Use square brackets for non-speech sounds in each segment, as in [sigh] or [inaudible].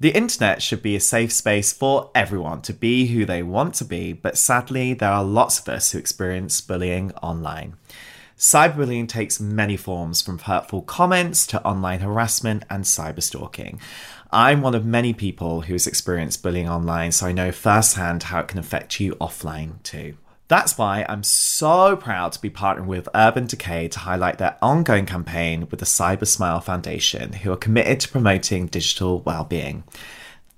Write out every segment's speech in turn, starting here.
The internet should be a safe space for everyone to be who they want to be, but sadly, there are lots of us who experience bullying online. Cyberbullying takes many forms from hurtful comments to online harassment and cyberstalking. I'm one of many people who has experienced bullying online, so I know firsthand how it can affect you offline too. That's why I'm so proud to be partnering with Urban Decay to highlight their ongoing campaign with the Cybersmile Foundation, who are committed to promoting digital well-being.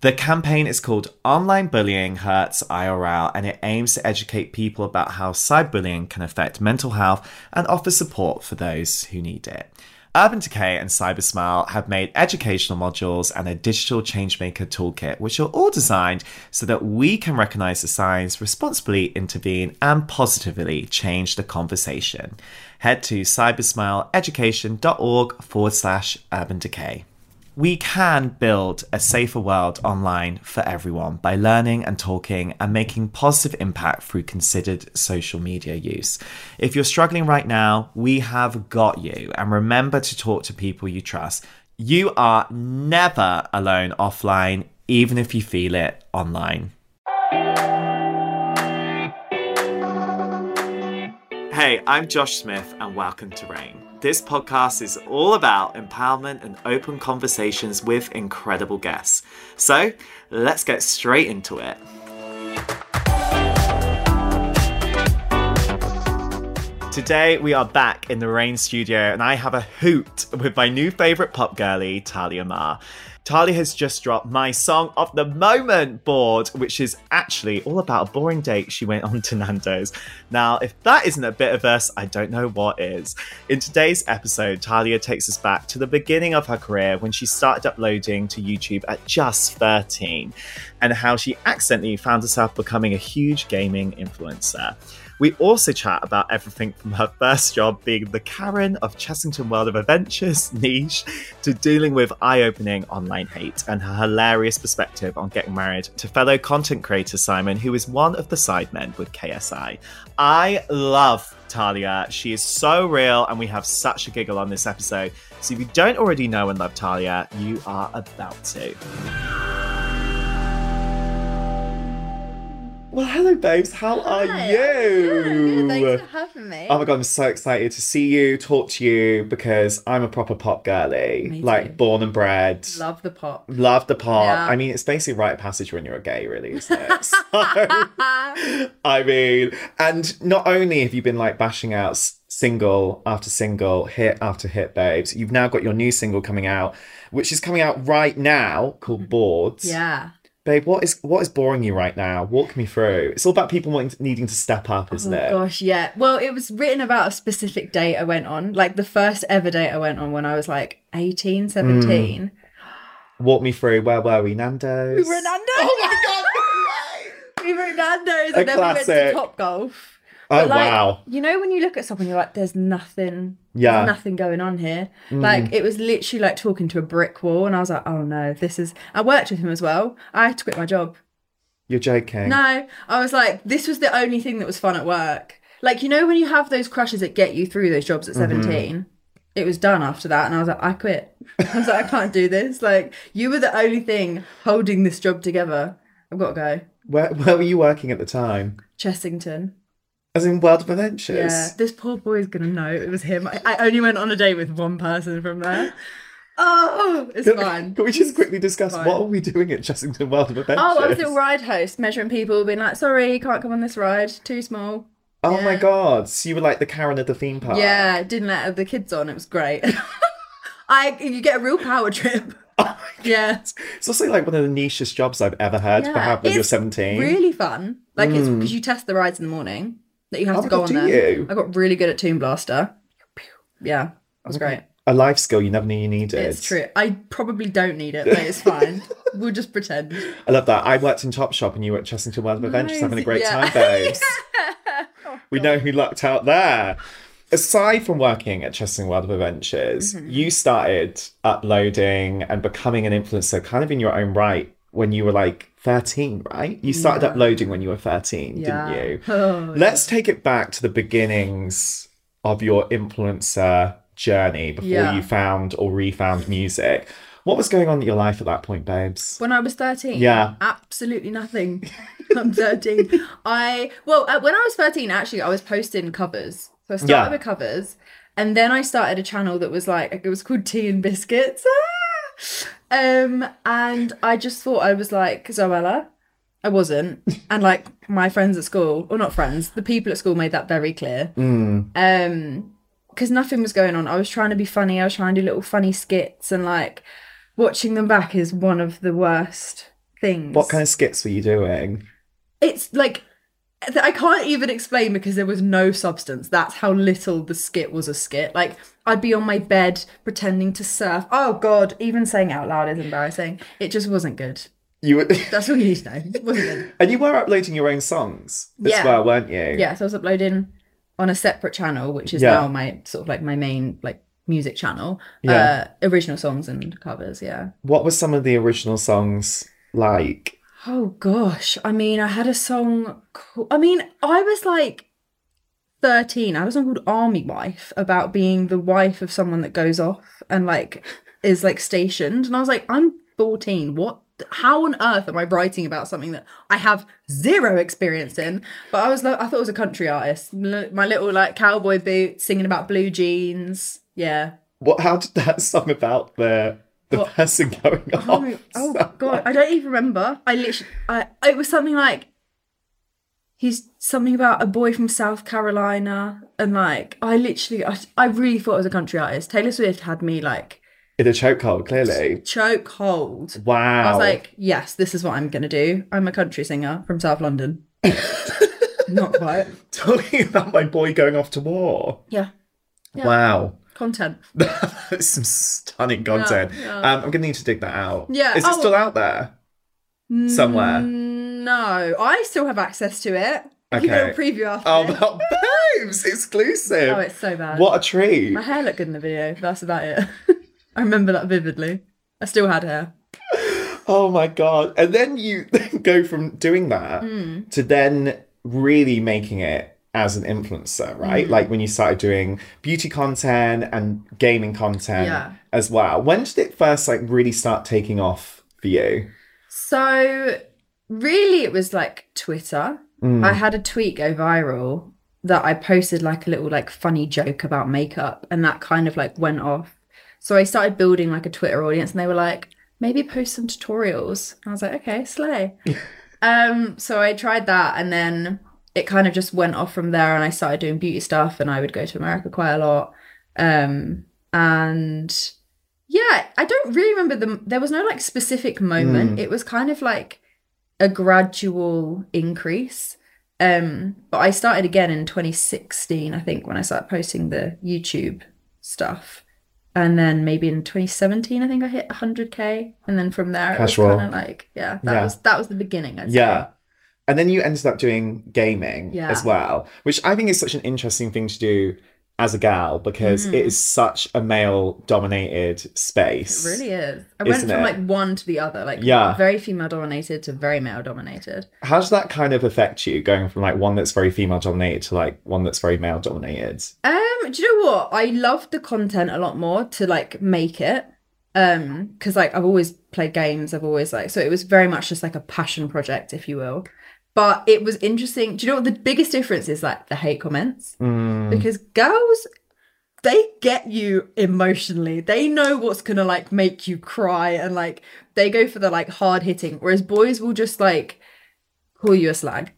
The campaign is called Online Bullying Hurts IRL and it aims to educate people about how cyberbullying can affect mental health and offer support for those who need it. Urban Decay and Cybersmile have made educational modules and a digital changemaker toolkit, which are all designed so that we can recognize the signs, responsibly intervene, and positively change the conversation. Head to cybersmileeducation.org forward slash urban decay. We can build a safer world online for everyone by learning and talking and making positive impact through considered social media use. If you're struggling right now, we have got you. And remember to talk to people you trust. You are never alone offline, even if you feel it online. Hey, I'm Josh Smith, and welcome to Reign. This podcast is all about empowerment and open conversations with incredible guests. So let's get straight into it. Today we are back in the Reign studio, and I have a hoot with my new favourite pop girlie, Talia Mar. Talia has just dropped my song of the moment Bored, which is actually all about a boring date she went on to Nando's. Now, if that isn't a bit of us, I don't know what is. In today's episode, Talia takes us back to the beginning of her career when she started uploading to YouTube at just 13, and how she accidentally found herself becoming a huge gaming influencer. We also chat about everything from her first job being the Karen of Chessington World of Adventures [laughs] niche to dealing with eye opening online hate and her hilarious perspective on getting married to fellow content creator Simon, who is one of the sidemen with KSI. I love Talia. She is so real, and we have such a giggle on this episode. So if you don't already know and love Talia, you are about to. Well, hello, babes. How are you? Good. Thanks for having me. Oh my god, I'm so excited to see you, talk to you, because I'm a proper pop girly, Me like too. born and bred. Love the pop. Love the pop. Yeah. I mean, it's basically rite of passage when you're a gay, really, isn't it? so, [laughs] [laughs] I mean, and not only have you been like bashing out single after single, hit after hit, babes, you've now got your new single coming out, which is coming out right now called mm-hmm. Boards. yeah. Babe, what is what is boring you right now? Walk me through. It's all about people wanting to, needing to step up, isn't oh it? gosh, yeah. Well, it was written about a specific date I went on, like the first ever date I went on when I was like 18, Mm. 17. Walk me through. Where were we? Nando's. We were at Nando's. Oh my god! no way! [laughs] We were at Nando's A and then we went classic. to Top Golf. Oh like, wow! You know when you look at someone, you're like, "There's nothing, Yeah. there's nothing going on here." Mm. Like it was literally like talking to a brick wall, and I was like, "Oh no, this is." I worked with him as well. I had to quit my job. You're joking. No, I was like, this was the only thing that was fun at work. Like, you know, when you have those crushes that get you through those jobs at Mm-hmm. 17, it was done after that. And I was like, I quit. I was like, I can't do this. Like, you were the only thing holding this job together. I've got to go. Where Where were you working at the time? Chessington. As in World of Adventures. Yeah, this poor boy is going to know it was him. I, I only went on a date with one person from there. Oh, it's Can, fine. can we just quickly discuss what are we doing at Chessington World of Adventures? Oh, I was a ride host, measuring people, being like, sorry, can't come on this ride, too small. Oh my god! So you were like the Karen of the theme park. Yeah, didn't let the kids on. It was great. [laughs] I you get a real power trip. [laughs] Oh my god. Yeah, It's also like one of the nichest jobs I've ever heard to Yeah, have when you're 17. really fun. Like it's Mm. because you test the rides in the morning that you have Oh to go on them. you? I got really good at Toon Blaster. Yeah, that was great. A life skill you never knew you needed. It's true. I probably don't need it, but it's fine. [laughs] we'll just pretend. I love that. I worked in Topshop and you were at Chessington World of Adventures Nice, having a great yeah. time, babes. [laughs] Oh, we know who lucked out there. Aside from working at Chessington World of Adventures, Mm-hmm. you started uploading and becoming an influencer kind of in your own right when you were like 13, right? You started Yeah. uploading when you were 13, Yeah. didn't you? [laughs] Oh, Let's take it back to the beginnings of your influencer journey before you found or refound music. What was going on in your life at that point, babes? When I was 13? Yeah. Absolutely nothing. [laughs] I'm 13. I, well, uh, when I was 13, actually, I was posting covers. So I started Yeah. with covers. And then I started a channel that was like, it was called Tea and Biscuits. Um, and I just thought I was like Zoella. I wasn't. [laughs] And like my friends at school, or not friends, the people at school made that very clear. Mm. Um, because nothing was going on. I was trying to be funny. I was trying to do little funny skits, and like watching them back is one of the worst things. What kind of skits were you doing? It's like I can't even explain because there was no substance. That's how little the skit was a skit. Like I'd be on my bed pretending to surf. Oh god, even saying out loud is embarrassing. It just wasn't good. You were, [laughs] That's all you need to know. It wasn't good. and you were uploading your own songs as Yeah. well, weren't you? Yeah, so I was uploading on a separate channel, which is Yeah. now my sort of like my main like music channel. Yeah. Uh original songs and covers, yeah. What were some of the original songs like? Oh gosh. I mean, I had a song called, I mean, I was like 13. I had a song called Army Wife about being the wife of someone that goes off and like is like stationed. And I was like, I'm 14. What how on earth am I writing about something that I have zero experience in? But I was I thought it was a country artist. My little like cowboy boots singing about blue jeans. Yeah. What? How did that [laughs] song about the the What? person going oh, off? Oh, oh god, I don't even remember. I literally, I it was something like he's something about a boy from South Carolina, and like I literally, I, I really thought it was a country artist. Taylor Swift had me like In a chokehold, clearly. choke hold. Wow. I was like, yes, this is what I'm gonna do. I'm a country singer from South London. [laughs] Not quite. talking about my boy going off to war. Yeah, Yeah. Wow. content. [laughs] That's some stunning content. yeah. Um, I'm gonna need to dig that out. Yeah, Is it oh. still out there? Somewhere. No, I still have access to it. You a Okay. preview after. Oh, babes, [laughs] exclusive. oh, it's so bad. what a treat. My hair looked good in the video. That's about it. [laughs] I remember that vividly. I still had hair. Oh my god. And then you go from doing that Hmm. to then really making it as an influencer, right? Hmm. Like when you started doing beauty content and gaming content Yeah. as well. When did it first like really start taking off for you? So, really, it was like Twitter. Mm. I had a tweet go viral that I posted like a little like funny joke about makeup, and that kind of like went off. So I started building like a Twitter audience, and they were like, maybe post some tutorials. And I was like, okay, slay. [laughs] um, so I tried that, and then it kind of just went off from there, and I started doing beauty stuff, and I would go to America quite a lot. Um, and yeah, I don't really remember the. There was no like specific moment. It was kind of like a gradual increase. Um, but I started again in 2016, I think, when I started posting the YouTube stuff. And then maybe in 2017, I think I hit 100k, and then from there, Casual. it was kind of like, yeah, that Yeah. was that was the beginning. I'd Yeah. say. And then you ended up doing gaming Yeah. as well, which I think is such an interesting thing to do as a gal because it is such a male dominated space. It really is. I went from it? like one to the other, like Yeah. very female dominated to very male dominated. How does that kind of affect you going from like one that's very female dominated to like one that's very male dominated? Um, do you know what? I loved the content a lot more to like make it. Um, because like I've always played games, I've always like so it was very much just like a passion project, if you will. But it was interesting. Do you know what the biggest difference is? Like the hate comments. Mm. Because girls they get you emotionally. They know what's gonna like make you cry and like they go for the like hard hitting, whereas boys will just like call you a slag.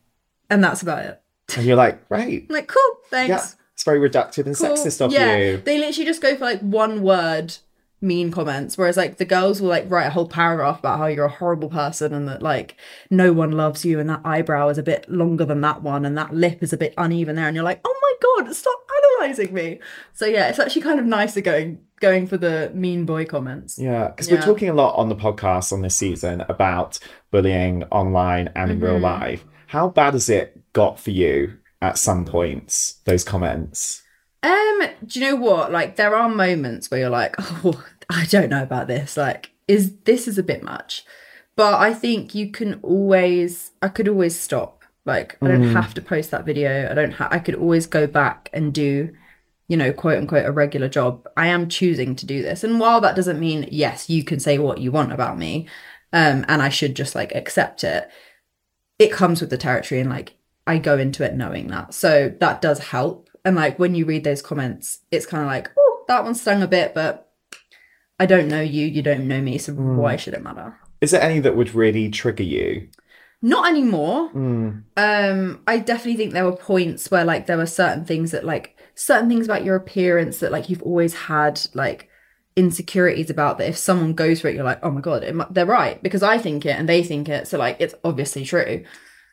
And that's about it. And you're like, right, [laughs] like, cool, thanks. yeah, it's very reductive and Cool. sexist of yeah, you. They literally just go for like one word mean comments, whereas like the girls will like write a whole paragraph about how you're a horrible person and that like no one loves you and that eyebrow is a bit longer than that one and that lip is a bit uneven there and you're like, oh my god, stop analyzing me. So yeah, it's actually kind of nicer going going for the mean boy comments. Yeah, because Yeah. we're talking a lot on the podcast on this season about bullying online and in real Mm-hmm. life. How bad has it got for you at some points, those comments? Um, do you know what? Like there are moments where you're like, [laughs] oh, I don't know about this. Like, is this is a bit much? But I think you can always I could always stop. Like I don't have to post that video. I don't have I could always go back and do, you know, quote unquote, a regular job, I am choosing to do this. And while that doesn't mean, yes, you can say what you want about me, um, and I should just like accept it, it comes with the territory. And like, I go into it knowing that. So that does help. And like, when you read those comments, it's kind of like, oh, that one stung a bit, but I don't know you, you don't know me. So why should it matter? Is there any that would really trigger you? Not anymore. Mm. Um, I definitely think there were points where like there were certain things that like certain things about your appearance that like you've always had like insecurities about that if someone goes for it you're like oh my god it, they're right because i think it and they think it so like it's obviously true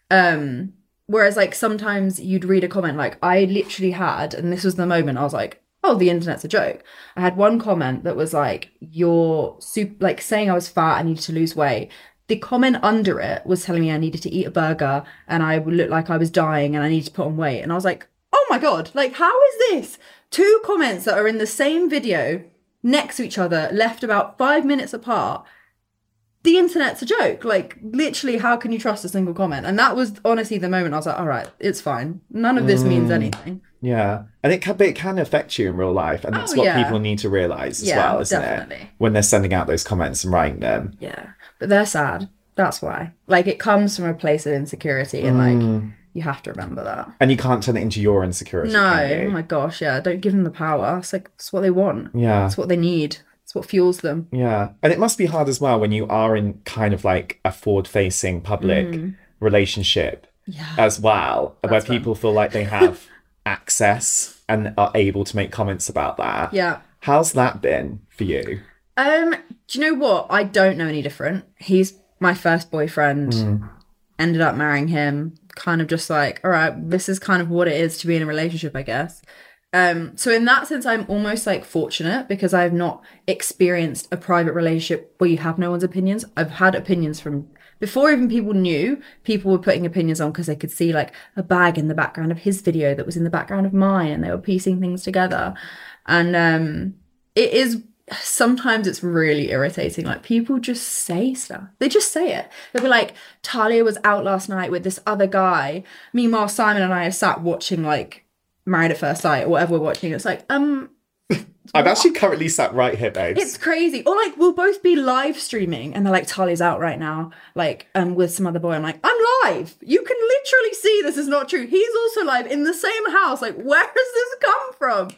um whereas like sometimes you'd read a comment like i literally had and this was the moment i was like oh the internet's a joke. I had one comment that was like you're super like saying i was fat i needed to lose weight. The comment under it was telling me i needed to eat a burger and i would look like i was dying and i needed to put on weight. And i was like oh my god like how is this? Two comments that are in the same video next to each other left about five minutes apart the internet's a joke. Like literally how can you trust a single comment? And that was honestly the moment i was like all right it's fine. None of this means mm. anything. Yeah, and it can, but it can affect you in real life, and that's Oh, what yeah. people need to realize as Yeah, well, isn't it? When they're sending out those comments and writing them. yeah. But they're sad. That's why. Like it comes from a place of insecurity and like mm. you have to remember that. And you can't turn it into your insecurity. no. oh my gosh yeah. Don't give them the power. It's like it's what they want. Yeah. it's what they need it's what fuels them Yeah. And it must be hard as well when you are in kind of like a forward facing public relationship Mm. yeah as well, where That's fun. people feel like they have [laughs] access and are able to make comments about that. yeah How's that been for you? Um, do you know what? I don't know any different. He's my first boyfriend. Ended up marrying him. Kind of just like, all right, this is kind of what it is to be in a relationship, I guess. Um, so in that sense, I'm almost like fortunate because I've not experienced a private relationship where you have no one's opinions. I've had opinions from before even people knew. People were putting opinions on because they could see like a bag in the background of his video that was in the background of mine, and they were piecing things together. And um, it is sometimes it's really irritating. Like people just say stuff. They just say it. They'll be like, Talia was out last night with this other guy. Meanwhile, Simon and I are sat watching like Married at First Sight or whatever we're watching. It's like, um, [laughs] I'm actually currently sat right here, babes. it's crazy. Or like we'll both be live streaming and they're like, Tali's out right now, like um with some other boy. I'm like, I'm live. You can literally see this is not true. He's also live in the same house. Like, where has this come from?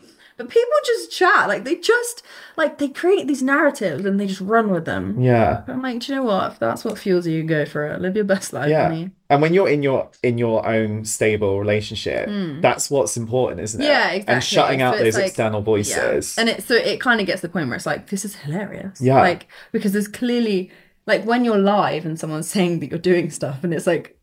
But people just chat. Like they just like they create these narratives and they just run with them. yeah. But I'm like, do you know what? If that's what fuels you, go for it. Live your best life. Yeah. honey. And when you're in your in your own stable relationship, hmm. that's what's important, isn't it? Yeah, And shutting out So it's those like- external Yeah. voices. And it so it kind of gets to the point where it's like, this is hilarious. Yeah. Like, because there's clearly like when you're live and someone's saying that you're doing stuff and it's like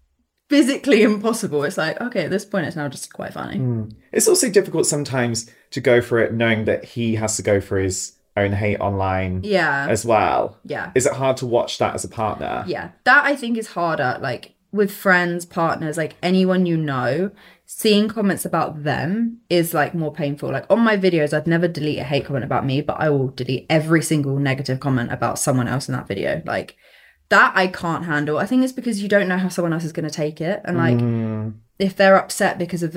physically impossible, it's like, okay, at this point it's now just quite funny. Hmm. It's also difficult sometimes to go for it knowing that he has to go for his own hate online Yeah. as well. yeah. Is it hard to watch that as a partner? Yeah. That I think is harder. Like with friends, partners, like anyone you know, seeing comments about them is like more painful. Like on my videos, I'd never delete a hate comment about me, but I will delete every single negative comment about someone else in that video. Like that I can't handle. I think it's because you don't know how someone else is going to take it. And like Mm, if they're upset because of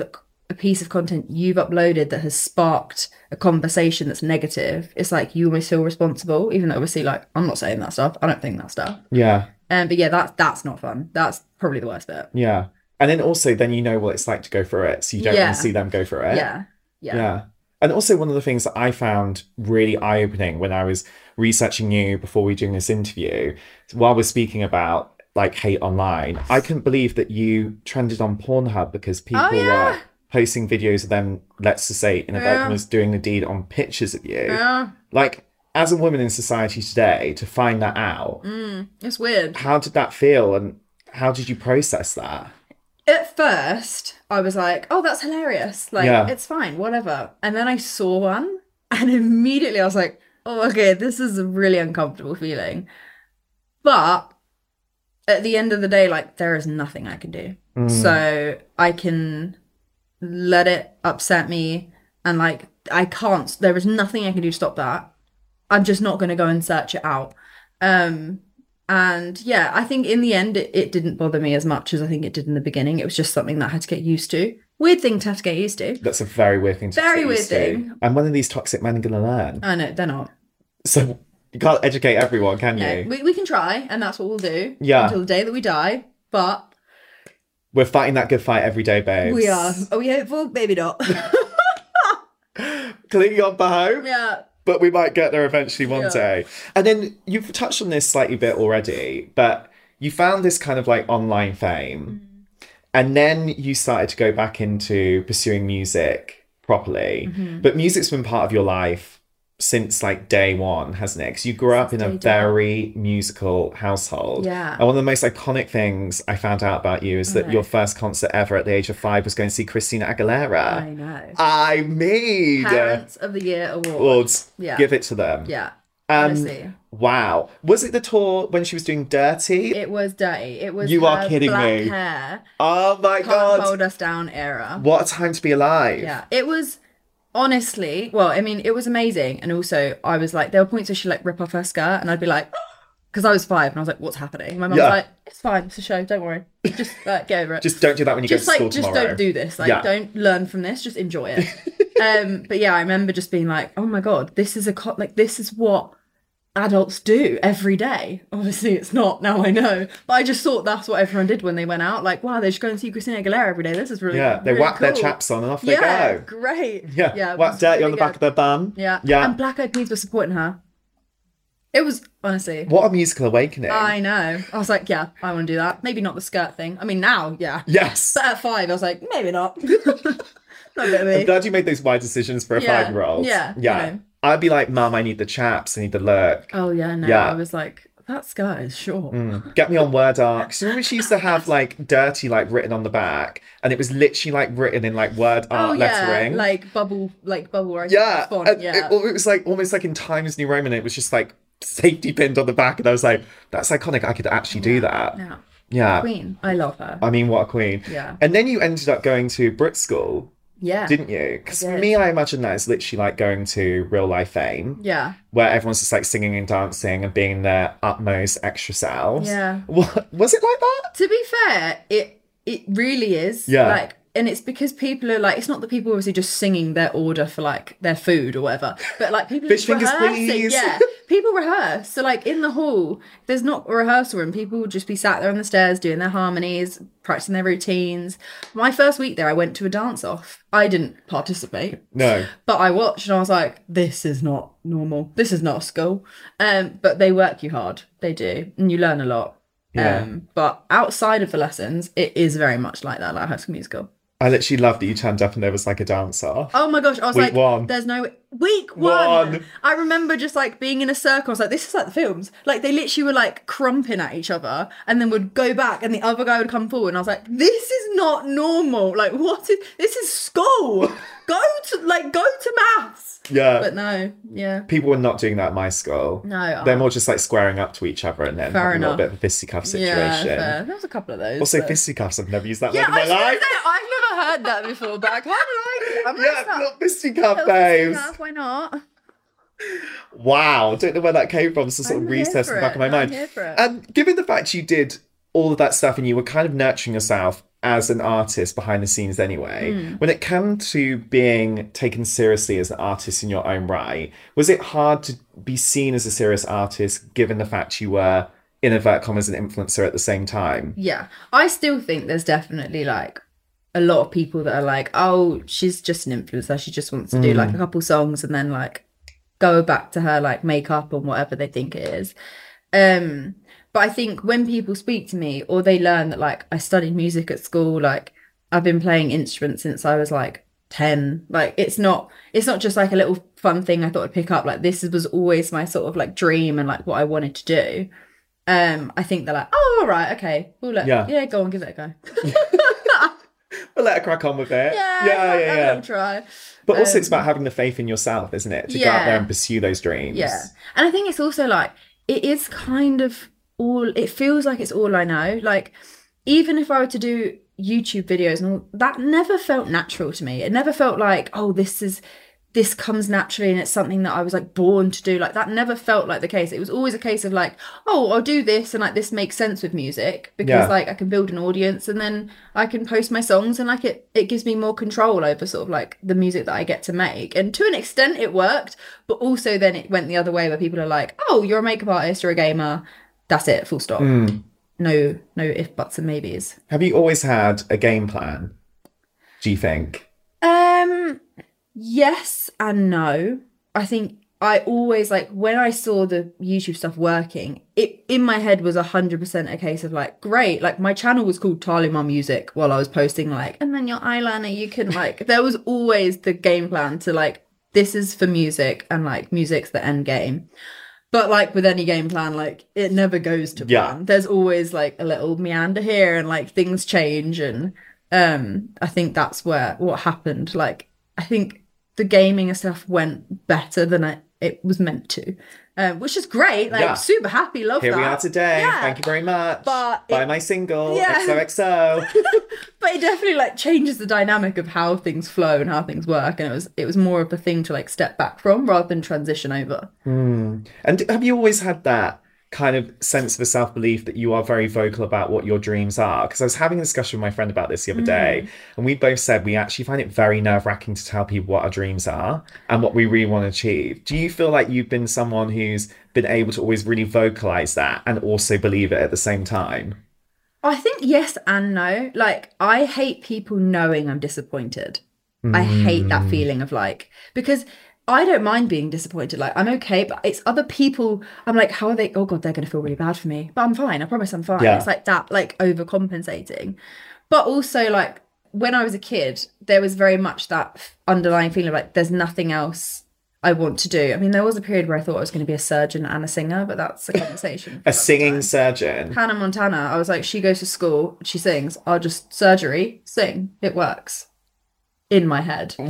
a piece of content you've uploaded that has sparked a conversation that's negative, it's like you almost feel responsible, even though obviously like I'm not saying that stuff. I don't think that stuff. yeah, Um, but yeah, that's that's not fun. That's probably the worst bit. yeah. And then also, then you know what it's like to go for it, so you don't Yeah. want to see them go for it. Yeah. Yeah. Yeah. And also, one of the things that I found really eye opening when I was researching you before we doing this interview, while we're speaking about like hate online, I couldn't believe that you trended on Pornhub because people Oh, yeah. were posting videos of them, let's just say, in Yeah. a was doing the deed on pictures of you. Yeah. Like, as a woman in society today, to find that out, Mm, it's weird. how did that feel and how did you process that? At first, I was like, "Oh, that's hilarious! Like, Yeah. it's fine, whatever." And then I saw one, and [laughs] immediately I was like, "Oh, okay, this is a really uncomfortable feeling." But at the end of the day, like, there is nothing I can do. Mm. So I can let it upset me, and like, I can't. There is nothing I can do to stop that. I'm just not going to go and search it out. Um, and yeah, I think in the end, it, it didn't bother me as much as I think it did in the beginning. It was just something that I had to get used to. Weird thing to have to get used to. That's a very weird thing to Very get weird used to. thing. And when are these toxic men going to learn? I know they're not. So you can't educate everyone, can No, you? we, we can try, and that's what we'll do. Yeah. Until the day that we die. But We're fighting that good fight every day, babes. we are. Are we hopeful? Maybe not. Clinging on for hope. yeah. but we might get there eventually one Yeah. day. And then you've touched on this slightly bit already, but you found this kind of like online fame, Mm. And then you started to go back into pursuing music properly. Mm-hmm. But music's been part of your life since like day one, hasn't it? Because you grew up in a very musical household. Yeah. And one of the most iconic things I found out about you is that your first concert ever at the age of five was going to see Christina Aguilera. I know. I mean, Parents of the Year award. awards. Yeah. Give it to them. Yeah. Um. Wow. Was it the tour when she was doing Dirty? It was dirty. It was You are kidding black me. hair. oh my Can't god. hold us down era. What a time to be alive. Yeah, it was honestly. Well, I mean, it was amazing, and also I was like, there were points where she like rip off her skirt, and I'd be like, [gasps] because I was five, and I was like, what's happening? My mum Yeah. was like, it's fine, it's a show, don't worry, just like get over it. Just don't do that when you just go to like school just tomorrow. don't do this like Yeah. don't learn from this just enjoy it [laughs] um but yeah i remember just being like oh my god this is a co- like this is what adults do every day obviously it's not now i know but i just thought that's what everyone did when they went out like wow they should go and see christina aguilera every day this is really Yeah, they really whack their chaps on and off yeah they go. great Yeah, yeah whack dirty on really the back of their bum. yeah Yeah. and black eyed peas were supporting her it was honestly What a musical awakening. i know i was like yeah i want to do that maybe not the skirt thing i mean now yeah yes. but at five i was like maybe not [laughs] not a bit of me I'm glad you made those wise decisions for a Yeah, five year old. yeah, you Yeah. know. I'd be like, Mum, I need the chaps, I need the look. Oh yeah, no. Yeah. I was like, that skirt is short. Mm. Get me on Word Art. you remember she used to have [laughs] like dirty like written on the back and it was literally like written in like Word Oh Art yeah, lettering. like bubble, like bubble writing. Yeah, font. yeah. It, it was like almost like in Times New Roman. It was just like safety pinned on the back, and I was like, "That's iconic. I could actually do that." yeah. Yeah, Queen, I love her. I mean, what a queen. Yeah. And then you ended up going to Brit School, yeah, didn't you? Because for me, I imagine that is literally like going to real life fame, yeah, where everyone's just like singing and dancing and being their utmost extra selves. Yeah. What was it like that? To be fair, it it really is. Yeah. Like, and it's because people are like, it's not that people are obviously just singing their order for like their food or whatever, but like people Fish are fingers, rehearsing. please. Yeah, [laughs] people rehearse. So like in the hall, there's not a rehearsal room. People would just be sat there on the stairs doing their harmonies, practicing their routines. My first week there, I went to a dance off. I didn't participate. No. But I watched and I was like, this is not normal. This is not a school. Um, but they work you hard. They do. And you learn a lot. Yeah. Um, but outside of the lessons, it is very much like that, like High School Musical. I literally loved that you turned up and there was like a dance off. Oh my gosh, I was Week like, one. there's no week one. One. I remember just like being in a circle. I was like, this is like the films. Like they literally were like crumping at each other and then would go back and the other guy would come forward. And I was like, this is not normal. Like, what is this is school. [laughs] go to like go to maths. Yeah. But no, yeah. People were not doing that at my school. No. They're uh, more just like squaring up to each other and then Fair having a little bit of a fisticuff situation. Yeah, fair. there was a couple of those. Also, but- fisticuffs. I've never used that Yeah, word in my I was gonna life. say, I've never heard that before, but I kind of like it. I'm Yeah, little fisticuff, babes. Why not? Wow, don't know where that came from. So sort of I'm here recess in the back it. of my I'm mind. here for it. And given the fact you did all of that stuff and you were kind of nurturing yourself as an artist behind the scenes anyway, Hmm. when it came to being taken seriously as an artist in your own right, was it hard to be seen as a serious artist given the fact you were in invert commas an influencer at the same time? Yeah, I still think there's definitely like a lot of people that are like, oh, she's just an influencer. She just wants to do like a couple songs and then like go back to her like makeup and whatever they think it is. Um, but I think when people speak to me or they learn that like I studied music at school, like I've been playing instruments since I was like 10 like it's not it's not just like a little fun thing i thought i'd pick up like this was always my sort of like dream and like what i wanted to do um i think they're like oh all right okay we'll let Yeah. yeah, go on give it a go [laughs] [laughs] But let her crack on with it. yeah yeah, yeah. yeah. try But also, it's Um, about having the faith in yourself, isn't it? To go out there and pursue those dreams. Yeah. And I think it's also like it is kind of all it feels like it's all I know. Like even if I were to do YouTube videos and all that never felt natural to me. It never felt like, oh, this is this comes naturally and it's something that I was like born to do. Like that never felt like the case. It was always a case of like, oh, I'll do this and like this makes sense with music because Yeah. like I can build an audience and then I can post my songs and like it it gives me more control over sort of like the music that I get to make. And to an extent it worked, but also then it went the other way where people are like, oh, you're a makeup artist, you're a gamer. That's it, full stop. No, no if buts and maybes. Have you always had a game plan? Do you think? Um, yes and no. I think I always like when I saw the YouTube stuff working, it in my head was a hundred percent a case of like, great, like my channel was called Talia Mar Music while I was posting like, and then your eyeliner, you can like [laughs] there was always the game plan to like this is for music and like music's the end game. But like with any game plan, like it never goes to Yeah. plan. There's always like a little meander here and like things change and um I think that's where what happened. Like I think the gaming and stuff went better than it, it was meant to. Um, which is great. Like Yeah. super happy, love Here that. we are today. Yeah. Thank you very much. But Buy it- my single, Yeah. XOXO. [laughs] but it definitely like changes the dynamic of how things flow and how things work and it was it was more of a thing to like step back from rather than transition over and have you always had that kind of sense of self belief that you are very vocal about what your dreams are? Because I was having a discussion with my friend about this the other day, mm. and we both said we actually find it very nerve wracking to tell people what our dreams are and what we really want to achieve. Do you feel like you've been someone who's been able to always really vocalize that and also believe it at the same time? I think yes and no. Like I hate people knowing I'm disappointed. I hate that mm. feeling of like because I don't mind being disappointed. Like I'm okay, but it's other people. I'm like, how are they? Oh god, they're gonna feel really bad for me. But I'm fine. I promise I'm fine. Yeah. It's like that, like overcompensating. But also like when I was a kid, there was very much that underlying feeling of like there's nothing else I want to do. I mean, there was a period where I thought I was going to be a surgeon and a singer, but that's a [laughs] conversation. A singing time. surgeon. Hannah Montana, I was like, she goes to school, she sings. I'll just surgery, sing. It works. In my head. [laughs]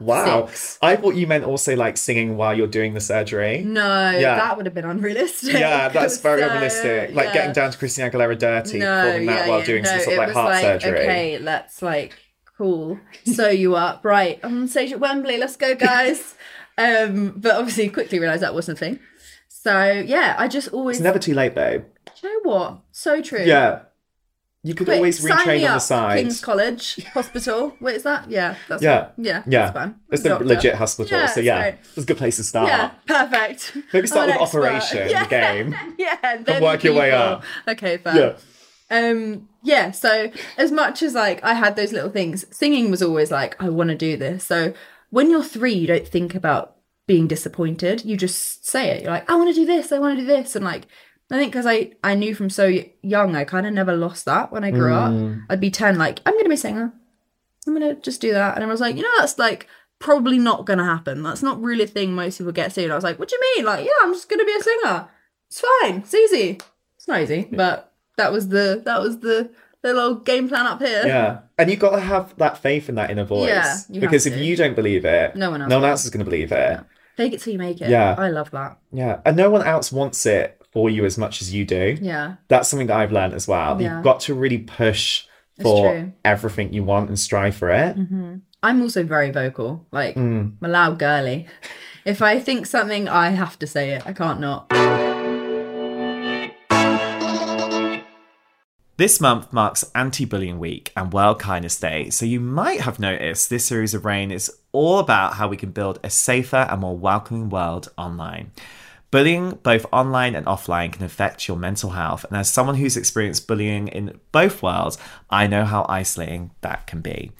Wow. six. I thought you meant also like singing while you're doing the surgery. No, Yeah. that would have been unrealistic. Yeah, [laughs] that's very So, unrealistic. Like yeah. getting down to Christina Aguilera dirty, no, performing that yeah, while doing no, some sort of like heart like, surgery. Okay, let's like cool. Sew you up. Right. On stage at Wembley. Let's go, guys. [laughs] um, but obviously quickly realised that wasn't a thing. So yeah, I just always It's never too late, babe. Do you know what? So true. Yeah. You could Quick, always retrain on the side. King's College [laughs] Hospital. Wait, is that? Yeah, that's Yeah. yeah, Yeah. That's fine. It's the legit hospital. Yeah, so yeah, it's a good place to start. Yeah, perfect. Maybe start with expert. Operation, the [laughs] yeah. game. [laughs] Yeah, and then work your way up. Okay, fair. Yeah. Um, yeah. So as much as like I had those little things, singing was always like I want to do this. So when you're three, you don't think about being disappointed. You just say it. You're like, I want to do this. I want to do this, and like. I think because I, I knew from so young, I kind of never lost that when I grew Mm. up. I'd be 10, like, I'm going to be a singer. I'm going to just do that. And I was like, you know, that's like probably not going to happen. That's not really a thing most people get to. And I was like, what do you mean? Like, yeah, I'm just going to be a singer. It's fine. It's easy. It's not easy, but that was the, that was the little game plan up here. Yeah. And you've got to have that faith in that inner voice. Yeah, because if you don't believe it, No one else no one else is going to believe it. Fake it till you make it. Yeah. I love that. Yeah. And no one else wants it for you as much as you do. Yeah. That's something that I've learned as well. Yeah. You've got to really push for everything you want and strive for it. I'm also very vocal. Like, Mm. I'm a loud girly. [laughs] If I think something, I have to say it. I can't not. This month marks Anti Bullying Week and World Kindness Day, so you might have noticed this series of Reign is all about how we can build a safer and more welcoming world online. Bullying, both online and offline, can affect your mental health, and as someone who's experienced bullying in both worlds, I know how isolating that can be.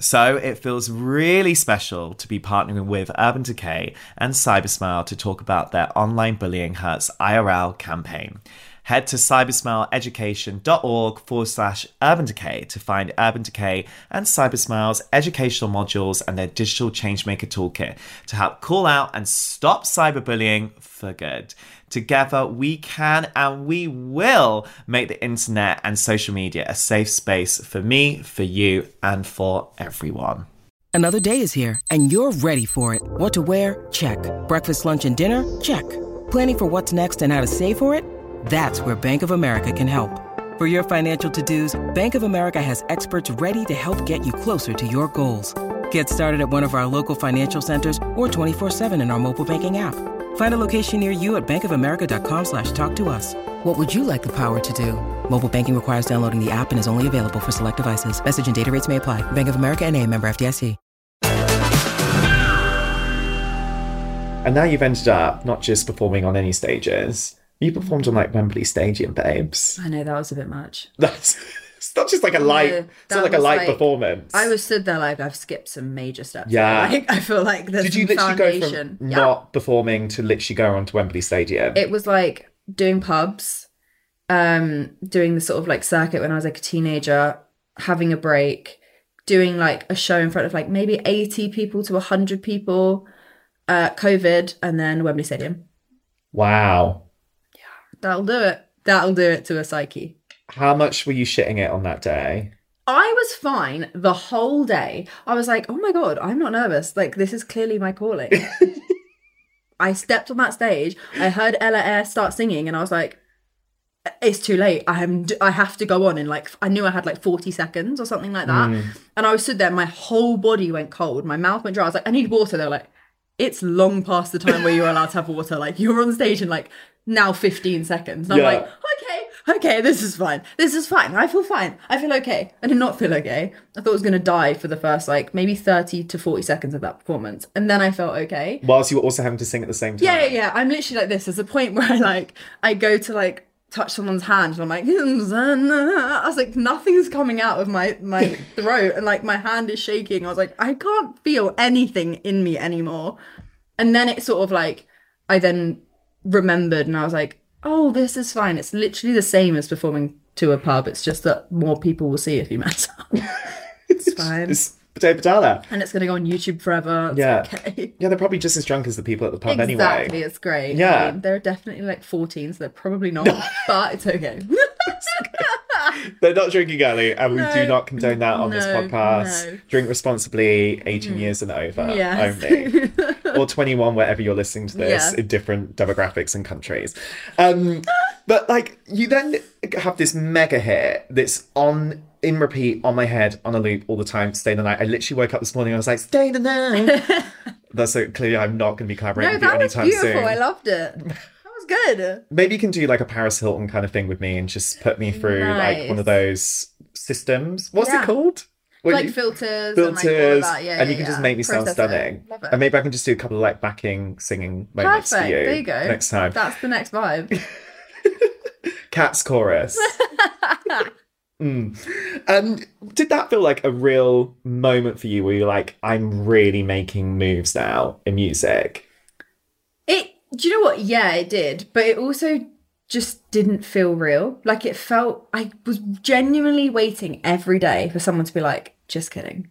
So it feels really special to be partnering with Urban Decay and Cybersmile to talk about their online bullying hurts IRL campaign. Head to cybersmileeducation.org forward slash urban decay to find Urban Decay and Cybersmile's educational modules and their digital changemaker toolkit to help call out and stop cyberbullying for good. Together, we can and we will make the internet and social media a safe space for me, for you, and for everyone. Another day is here, and you're ready for it. What to wear? Check. Breakfast, lunch, and dinner? Check. Planning for what's next and how to save for it? That's where Bank of America can help. For your financial to dos, Bank of America has experts ready to help get you closer to your goals. Get started at one of our local financial centers or 24-7 in our mobile banking app. Find a location near you at bankofamerica.com slash talk to us. What would you like the power to do? Mobile banking requires downloading the app and is only available for select devices. Message and data rates may apply. Bank of America and a member FDIC. And now you've ended up not just performing on any stages, you performed on like Wembley Stadium, babes. I know that was a bit much. That's [laughs] it's not just like a light, Yeah, it's not like a light like- performance. I was stood there like I've skipped some major steps. Yeah. Like, I feel like there's Did you literally foundation. go from Yeah. not performing to literally go on to Wembley Stadium? it was like doing pubs, um, doing the sort of like circuit when I was like a teenager, having a break, doing like a show in front of like maybe 80 people to 100 people, uh, COVID, and then Wembley Stadium. wow. Yeah, that'll do it. That'll do it to a psyche. How much were you shitting it on that day? I was fine the whole day. I was like, oh my God, I'm not nervous. Like, this is clearly my calling. [laughs] I stepped on that stage. I heard Ella Eyre start singing, and I was like, it's too late. I am. I have to go on in like. I knew I had like 40 seconds or something like that. Hmm. And I was stood there. My whole body went cold. My mouth went dry. I was like, I need water. They're like, it's long past the time where you're allowed to have water. Like, you're on stage in like now 15 seconds. And I'm like, okay, this is fine. This is fine. I feel fine. I feel okay. I did not feel okay. I thought I was going to die for the first like maybe 30 to 40 seconds of that performance. And then I felt okay. Whilst you were also having to sing at the same time. Yeah, yeah, yeah. I'm literally like this. There's a point [laughs] where I like, I go to like touch someone's hand and I'm like, [laughs] I was like, nothing's coming out of my, my [laughs] throat. And like my hand is shaking. I was like, I can't feel anything in me anymore. And then it sort of like, I then remembered and I was like, oh, this is fine. It's literally the same as performing to a pub. It's just that more people will see if you mess [laughs] up. it's fine. It's potato patala. and it's going to go on YouTube forever. It's Yeah. okay. Yeah, they're probably just as drunk as the people at the pub Exactly, anyway. it's great. Yeah. I mean, they're definitely like 14, so they're probably not, but it's okay. [laughs] [laughs] They're not drinking early, and we do not condone that on this podcast. no. Mm. Drink responsibly, 18 years and over Yes. only. [laughs] or 21 wherever you're listening to this Yeah. in different demographics and countries. Um, but like you then have this mega hit that's on in repeat on my head on a loop all the time. Stay the night. I literally woke up this morning. I was like, "Stay the night." [laughs] that's so clearly I'm not going to be collaborating no, with you that was anytime beautiful. soon. I loved it. Good. Maybe you can do like a Paris Hilton kind of thing with me and just put me through like one of those systems. What's Yeah. it called? Where like you- filters, and like all of filters, that. Yeah, and you yeah, can just make me sound Process it. stunning. And maybe I can just do a couple of like backing singing moments Perfect. for you There you go. next time. That's the next vibe. [laughs] Cat's chorus. [laughs] Mm. And did that feel like a real moment for you where you're like, I'm really making moves now in music? Do you know what? Yeah, it did, but it also just didn't feel real. Like it felt. I was genuinely waiting every day for someone to be like, "Just kidding."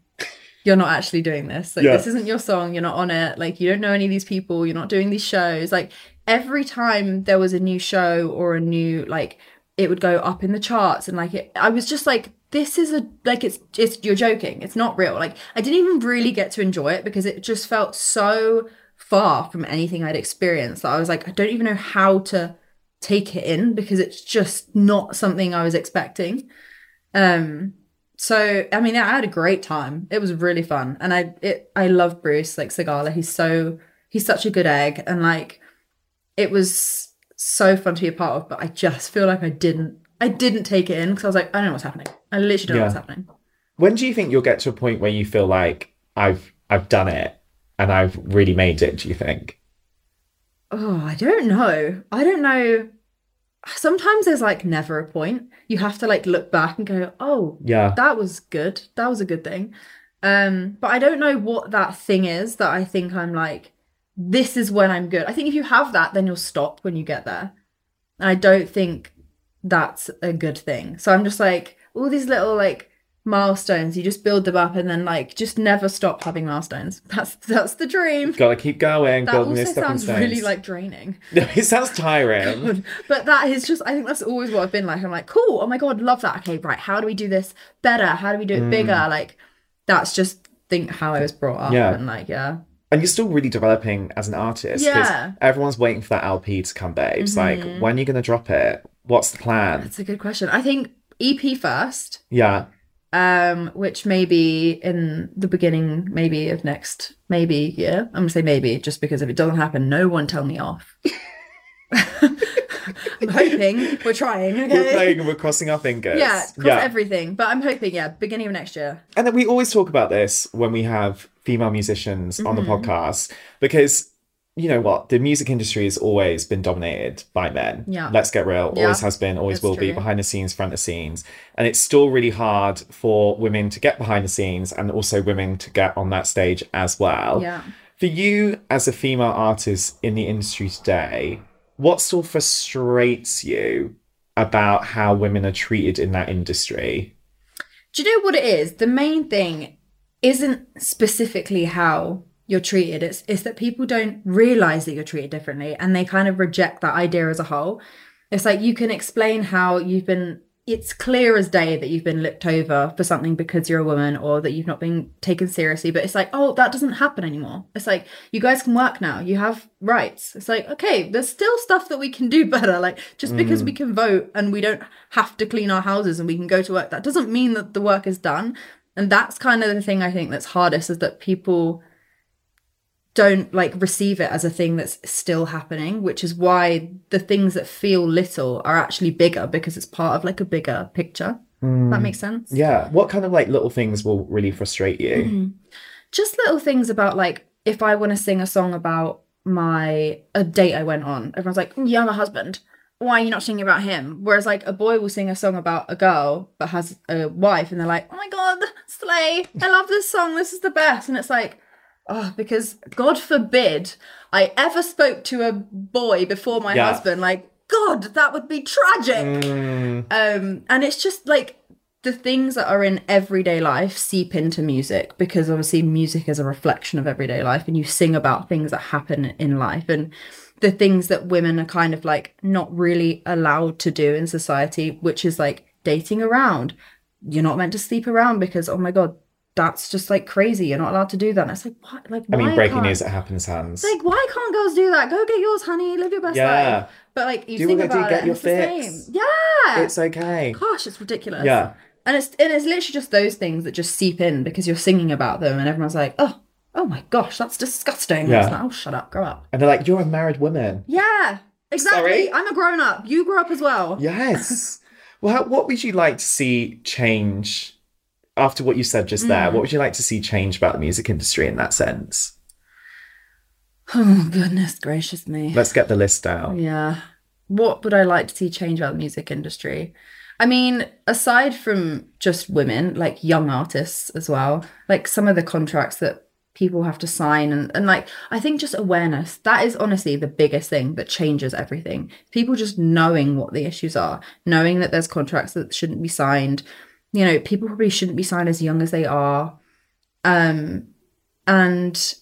You're not actually doing this. Like Yeah. this isn't your song. You're not on it. Like you don't know any of these people. You're not doing these shows. Like every time there was a new show or a new like it would go up in the charts and like it I was just like this is a like it's it's you're joking. It's not real. Like I didn't even really get to enjoy it because it just felt so far from anything I'd experienced that I was like I don't even know how to take it in because it's just not something I was expecting. Um so I mean I had a great time. It was really fun. And I it I love Bruce, like Sagala. He's so he's such a good egg and like it was so fun to be a part of, but I just feel like I didn't I didn't take it in because I was like, I don't know what's happening. I literally don't know what's happening. When do you think you'll get to a point where you feel like I've I've done it and I've really made it, do you think? Oh, I don't know. I don't know. Sometimes there's like never a point. You have to like look back and go, oh, Yeah. that was good. That was a good thing. Um, but I don't know what that thing is that I think I'm like, this is when I'm good. I think if you have that, then you'll stop when you get there. And I don't think that's a good thing. So I'm just like, all these little like milestones, you just build them up and then like just never stop having milestones. [laughs] That's that's the dream. Gotta keep going, That also sounds really like draining. [laughs] No, it sounds tiring. But that is just, I think that's always what I've been like. I'm like, cool, oh my God, love that. Okay, right, how do we do this better? How do we do it bigger? Like, that's just think how I was brought up. Mm. Yeah. And like, yeah. and you're still really developing as an artist. Yeah. Mm-hmm. Everyone's waiting for that LP to come, babes. Like, when are you gonna drop it? What's the plan? That's a good question. I think EP first, Yeah. Um, which maybe in the beginning, maybe of next, maybe yeah, I'm gonna say maybe, just because if it doesn't happen, no one tell me off. [laughs] I'm hoping we're trying. Okay? We're playing and we're crossing our fingers. Yeah, cross everything. But I'm hoping, yeah, beginning of next year. And then we always talk about this when we have female musicians on the Mm-hmm. podcast because you know what? The music industry has always been dominated by men. Yeah. Let's get real. Yeah. Always has been, always will be, behind the scenes, front of scenes. And it's still really hard for women to get behind the scenes and also women to get on that stage as well. Yeah. For you as a female artist in the industry today, what still frustrates you about how women are treated in that industry? Do you know what it is? The main thing isn't specifically how you're treated. It's it's that people don't realize that you're treated differently and they kind of reject that idea as a whole. It's like you can explain how you've been it's clear as day that you've been looked over for something because you're a woman or that you've not been taken seriously but it's like oh that doesn't happen anymore. It's like you guys can work now. You have rights. It's like okay there's still stuff that we can do better. Like just because we mm. can vote and we don't have to clean our houses and we can go to work that doesn't mean that the work is done. And that's kind of the thing i think that's hardest is that people don't like receive it as a thing that's still happening which is why the things that feel little are actually bigger because it's part of like a bigger picture that makes sense Yeah. What kind of like little things will really frustrate you? Mm-hmm. just little things about like if I want to sing a song about my a date I went on, everyone's like, "Mm, "You have a husband. Why are you not singing about him?" Whereas like a boy will sing a song about a girl but has a wife, and they're like, "Oh my god, slay! I love this song. This is the best." And it's like, oh, because God forbid I ever spoke to a boy before my Yeah. husband. Like, God, that would be tragic. Mm, Um, and it's just like the things that are in everyday life seep into music because obviously music is a reflection of everyday life and you sing about things that happen in life and the things that women are kind of like not really allowed to do in society, which is like dating around. You're not meant to sleep around because oh my god, that's just like crazy. You're not allowed to do that. And it's like what like I mean, breaking can't- news, it happens, hands. like, why can't girls do that? Go get yours, honey. Live your best Yeah. life. But like, you Do think they do, about get it, your it's the fix. same. Yeah. It's okay. Gosh, it's ridiculous. Yeah. And it's and it's literally just those things that just seep in because you're singing about them, and everyone's like, oh, oh my gosh, that's disgusting. Yeah. Like, oh, shut up, grow up. And they're like, you're a married woman. Yeah. Exactly. Sorry? I'm a grown up. You grew up as well. Yes. well, how, what would you like to see change after what you said just there? Mm. What would you like to see change about the music industry in that sense? Oh goodness gracious me. Let's get the list out. Yeah. What would I like to see change about the music industry? I mean, aside from just women, like young artists as well, like some of the contracts that people have to sign and, and like I think just awareness. That is honestly the biggest thing that changes everything. People just knowing what the issues are, knowing that there's contracts that shouldn't be signed. You know, people probably shouldn't be signed as young as they are. Um and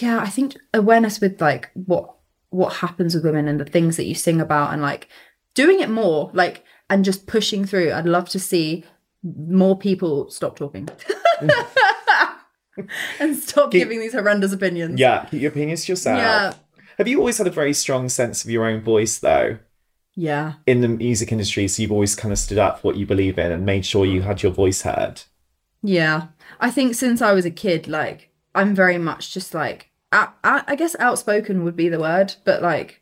yeah, I think awareness with like what what happens with women and the things that you sing about and like doing it more like and just pushing through i'd love to see more people stop talking [laughs] and stop Keep- giving these horrendous opinions Yeah, keep your opinions to yourself. yeah Have you always had a very strong sense of your own voice, though, yeah in the music industry? So you've always kind of stood up for what you believe in and made sure you had your voice heard. yeah i think since i was a kid like i'm very much just like I, I, I guess outspoken would be the word but like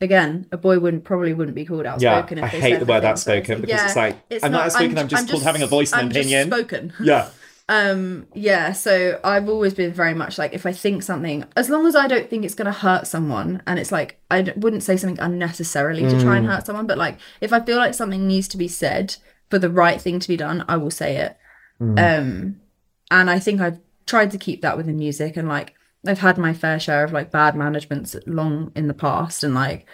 again a boy wouldn't probably wouldn't be called Yeah, outspoken if I hate the word outspoken because it's like, it's I'm not outspoken, I'm just called having a voice and I'm opinion. spoken Yeah. Um yeah so i've always been very much like if i think something as long as i don't think it's going to hurt someone and it's like i d- wouldn't say something unnecessarily to try and Mm. hurt someone but like if i feel like something needs to be said for the right thing to be done i will say it Mm. um and i think i've tried to keep that within music and like i've had my fair share of like bad managements long in the past and like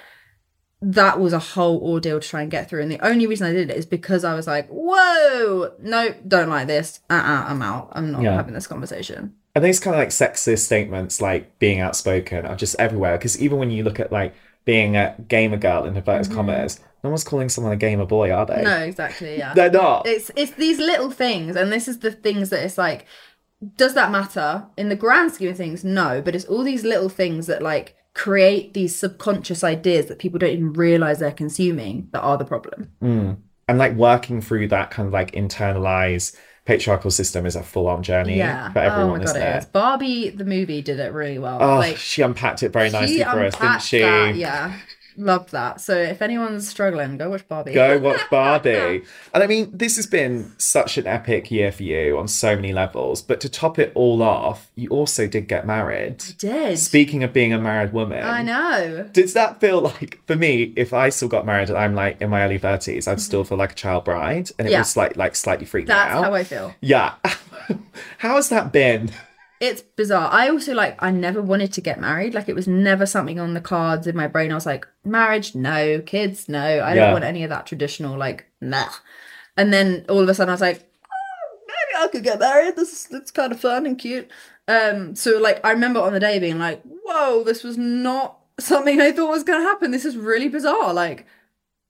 that was a whole ordeal to try and get through. And the only reason I did it is because I was like, whoa, no, don't like this. Uh uh-uh, I'm out. I'm not Yeah. having this conversation. And these kind of like sexist statements, like being outspoken, are just everywhere. Because even when you look at like being a gamer girl in inverted commas, no one's calling someone a gamer boy, are they? Mm-hmm. No, exactly. Yeah. They're not. it's it's these little things and this is the things that it's like does that matter in the grand scheme of things no but it's all these little things that like create these subconscious ideas that people don't even realize they're consuming that are the problem Mm. and like working through that kind of like internalized patriarchal system is a full-on journey Yeah. for everyone oh my god, is it there is. Barbie the movie did it really well. oh like she unpacked it very nicely for us didn't she that, yeah. Loved that. So if anyone's struggling, go watch Barbie. Go watch Barbie. and I mean, this has been such an epic year for you on so many levels. But to top it all off, you also did get married. did. Speaking of being a married woman, I know. Does that feel like for me? If I still got married and I'm like in my early thirties, I'd still mm-hmm. feel like a child bride, and it Yeah. was like like slightly freaked That's out. how I feel. Yeah. [laughs] how has that been? It's bizarre. I also like I never wanted to get married. Like it was never something on the cards in my brain. I was like, marriage, no, kids, no. I Yeah. don't want any of that traditional, like, nah. And then all of a sudden I was like, oh, maybe I could get married. This is it's kind of fun and cute. Um, so like I remember on the day being like, whoa, this was not [laughs] something I thought was gonna happen. This is really bizarre. Like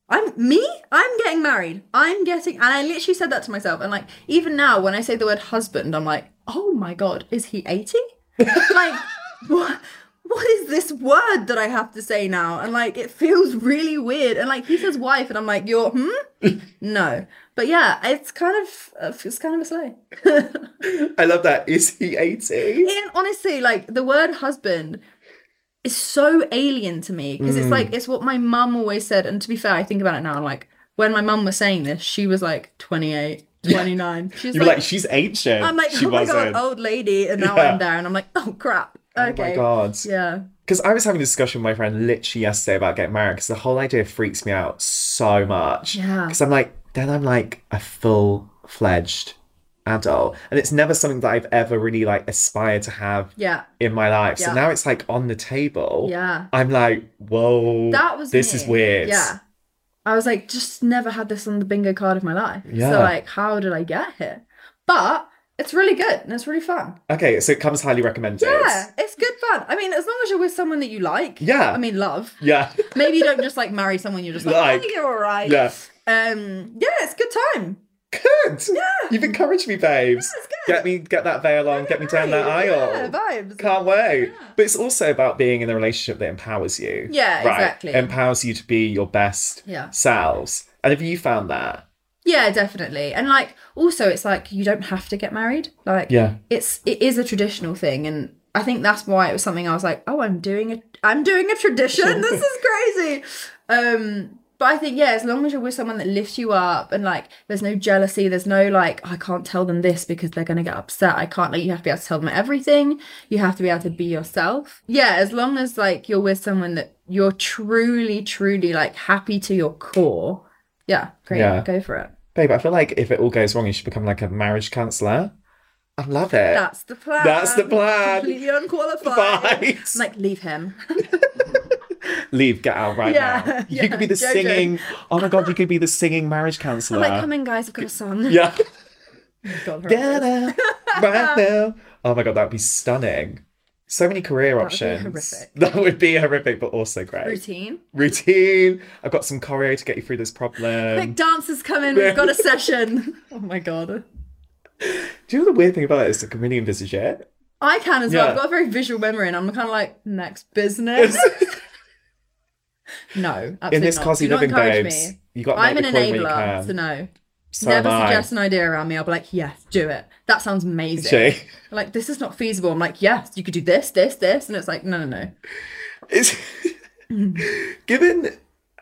I'm me, I'm getting married. I'm getting and I literally said that to myself. And like even now when I say the word husband, I'm like, oh my god, is he 80? like [laughs] what what is this word that I have to say now? And like it feels really weird. And like he says wife, and I'm like, you're hmm? [laughs] no. But yeah, it's kind of it's kind of a slay. [laughs] I love that. Is he eighty? And honestly, like the word husband is so alien to me because it's Mm. like it's what my mum always said. And to be fair, I think about it now. Like when my mum was saying this, she was like 28, 29. She's You were like, she's ancient. I'm like, she oh my wasn't. god, old lady, and now Yeah. I'm there, and I'm like, oh crap. Oh Okay. my god. Yeah. Because I was having a discussion with my friend literally yesterday about getting married because the whole idea freaks me out so much. Yeah. Because I'm like, then I'm like a full fledged adult. And it's never something that I've ever really like aspired to have Yeah. in my life. So Yeah. now it's like on the table. Yeah. I'm like, whoa. That was this me. is weird. Yeah. I was like, just never had this on the bingo card of my life. Yeah. So like, how did I get here? But it's really good and it's really fun. Okay, so it comes highly recommended. Yeah, it's good fun. I mean, as long as you're with someone that you like. Yeah. I mean, love. Yeah. Maybe you don't just like marry someone you're just like, [laughs] Like. oh, you're all right. yeah. Um. Yeah, it's good time. Good. Yeah. You've encouraged me, babes. good. Get me, get that veil on, get me down that Right, aisle. Yeah, vibes. Can't wait. Yeah. But it's also about being in a relationship that empowers you. Yeah, exactly. Empowers you to be your best Yeah. selves. And have you found that? Yeah, definitely. And like also it's like you don't have to get married. Like Yeah. it's it is a traditional thing and I think that's why it was something I was like, "Oh, I'm doing a I'm doing a tradition. [laughs] this is crazy." Um but I think yeah, as long as you're with someone that lifts you up and like there's no jealousy, there's no like I can't tell them this because they're going to get upset. I can't like you have to be able to tell them everything. You have to be able to be yourself. Yeah, as long as like you're with someone that you're truly truly like happy to your core. Yeah, great. Yeah. Go for it. Babe, I feel like if it all goes wrong, you should become like a marriage counsellor. I love it. That's the plan. That's the plan. Completely unqualified. Right. Like, leave him. [laughs] [laughs] Leave, get out right Yeah, now. You yeah, could be the Jojo. singing. Oh my god, you could be the singing marriage I'm counsellor. like, come in, guys. I've got a song. Yeah. God, right. Da-da, right now. Oh my god, that would be stunning. So many career would be options. horrific. [laughs] That would be horrific, but also great. Routine. Routine. I've got some choreo to get you through this problem. Quick dancers come in. We've got a [laughs] session. Oh my god. Do you know the weird thing about it is I can really envisage it? I can as well. I've got a very visual memory, and I'm kind of like, next business. No, absolutely In this not. cozy Do living, babes, me. you got I'm an the point when you enabler, so no. So Never I. suggest an idea around me. I'll be like, yes, do it. That sounds amazing. Like, this is not feasible. I'm like, yes, you could do this, this, this. And it's like, no, no, no. It's [laughs] given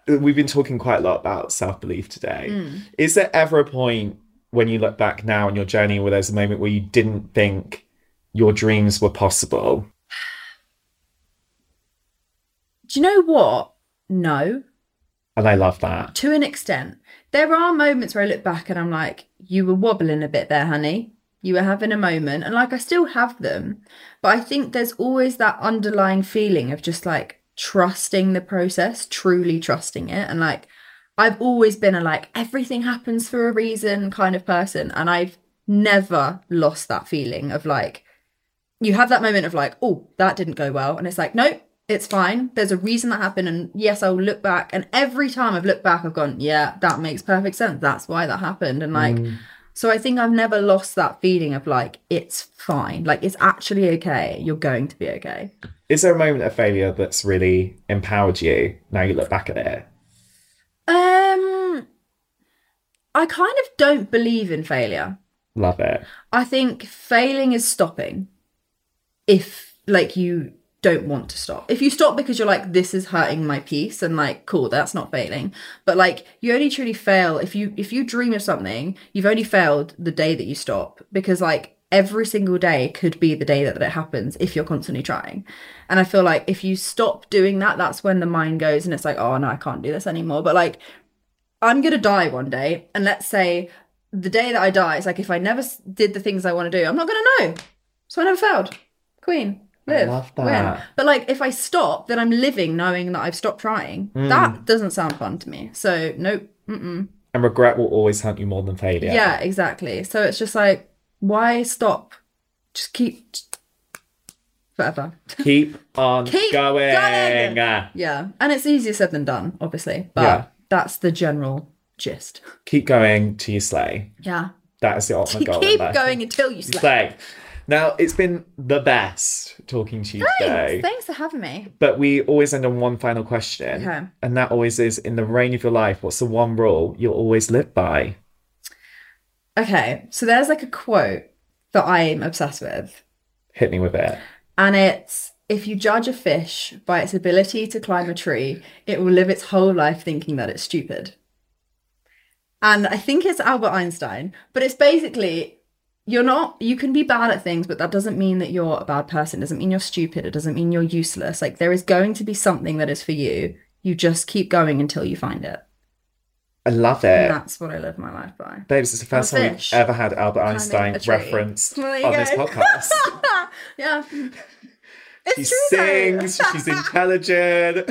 we've been talking quite a lot about self belief today. Mm. Is there ever a point when you look back now on your journey where there's a moment where you didn't think your dreams were possible? [sighs] Do you know what? No, oh, And I love that. to an extent. There are moments where I look back and I'm like, you were wobbling a bit there, honey. You were having a moment. And like, I still have them. But I think there's always that underlying feeling of just like trusting the process, truly trusting it. And like, I've always been a like, everything happens for a reason kind of person. And I've never lost that feeling of like, you have that moment of like, oh, that didn't go well. And it's like, nope, it's fine. There's a reason that happened. And yes, I'll look back. And every time I've looked back, I've gone, yeah, that makes perfect sense. That's why that happened. And like, so I think I've never lost that feeling of like, it's fine. Like, it's actually okay. You're going to be okay. Is there a moment of failure that's really empowered you now you look back at it? Um, I kind of don't believe in failure. Love it. I think failing is stopping if like you don't want to stop. If you stop because you're like this is hurting my peace and like cool, that's not failing. But like you only truly fail if you if you dream of something, you've only failed the day that you stop because like every single day could be the day that, that it happens if you're constantly trying. And I feel like if you stop doing that, that's when the mind goes and it's like, oh no, I can't do this anymore. But like I'm gonna die one day, and let's say the day that I die, it's like if I never did the things I want to do, I'm not gonna know. So I never failed. Queen, live, love win. that. But like if I stop, then I'm living knowing that I've stopped trying. Mm. That doesn't sound fun to me. So nope. Mm-mm. And regret will always haunt you more than failure. Yeah, exactly. So it's just like, why stop? Just keep forever. Keep [laughs] on Keep going. going. Ah, yeah, and it's easier said than done, obviously. But Yeah. that's the general gist. Keep going till you slay. Yeah. That is the ultimate goal. keep going until you slay. Slay. Now, it's been the best talking to you today. Thanks. Thanks for having me. But we always end on one final question. Okay. And that always is in the reign of your life, what's the one rule you'll always live by? Okay, so there's like a quote that I'm obsessed with, Hit me with it. and it's if you judge a fish by its ability to climb a tree, it will live its whole life thinking that it's stupid. And I think it's Albert Einstein, but it's basically you're not you can be bad at things but that doesn't mean that you're a bad person. It doesn't mean you're stupid. It doesn't mean you're useless. Like there is going to be something that is for you. You just keep going until you find it. I love and it. that's what i live my life by. Babes, it's the first time we've ever had Albert Climbing Einstein referenced on this podcast. [laughs] yeah. [laughs] It's she true sings, she's [laughs] intelligent,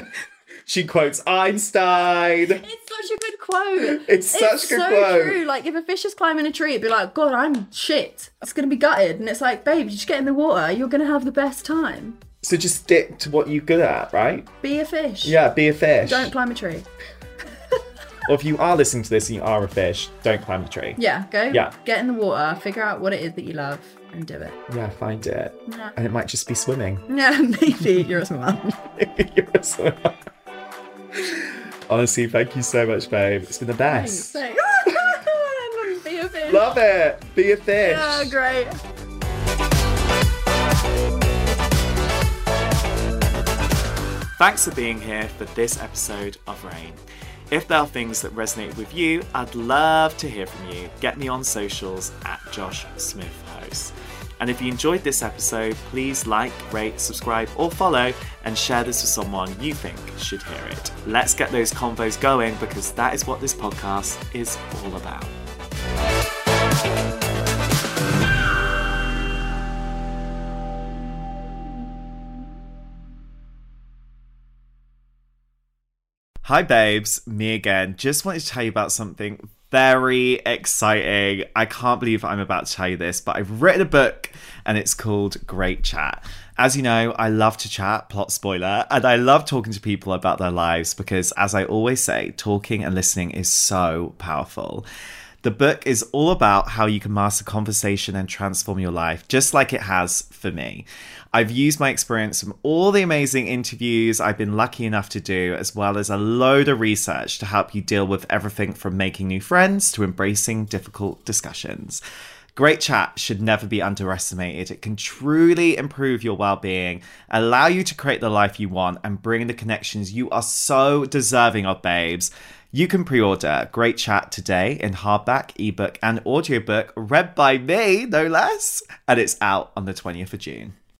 she quotes Einstein. It's such a good quote. It's such a good quote. It's so quote. true. Like if a fish is climbing a tree, it'd be like, God, I'm shit. It's gonna be gutted. And it's like, babe, you just get in the water, you're gonna have the best time. So just stick to what you're good at, right? Be a fish. Yeah, be a fish. Don't climb a tree. [laughs] or if you are listening to this and you are a fish, don't climb the tree. Yeah, go Yeah. get in the water, figure out what it is that you love, and do it. Yeah, find it. Yeah. And it might just be swimming. Yeah, [laughs] maybe you're a swimmer. maybe [laughs] You're a swimmer. Honestly, thank you so much, babe. It's been the best. Thanks. [laughs] Be a fish. Love it. Be a fish. Yeah, great. Thanks for being here for this episode of Reign. If there are things that resonate with you, I'd love to hear from you. Get me on socials at Josh Smith Host. And if you enjoyed this episode, please like, rate, subscribe, or follow, and share this with someone you think should hear it. Let's get those convos going because that is what this podcast is all about. Hi, babes. Me again. Just wanted to tell you about something very exciting. I can't believe I'm about to tell you this, but I've written a book and it's called Great Chat. As you know, I love to chat, plot spoiler, and I love talking to people about their lives because, as I always say, talking and listening is so powerful. The book is all about how you can master conversation and transform your life, just like it has for me. I've used my experience from all the amazing interviews I've been lucky enough to do, as well as a load of research to help you deal with everything from making new friends to embracing difficult discussions. Great chat should never be underestimated. It can truly improve your well being, allow you to create the life you want, and bring the connections you are so deserving of, babes. You can pre order Great Chat today in hardback, ebook, and audiobook, read by me, no less, and it's out on the 20th of June.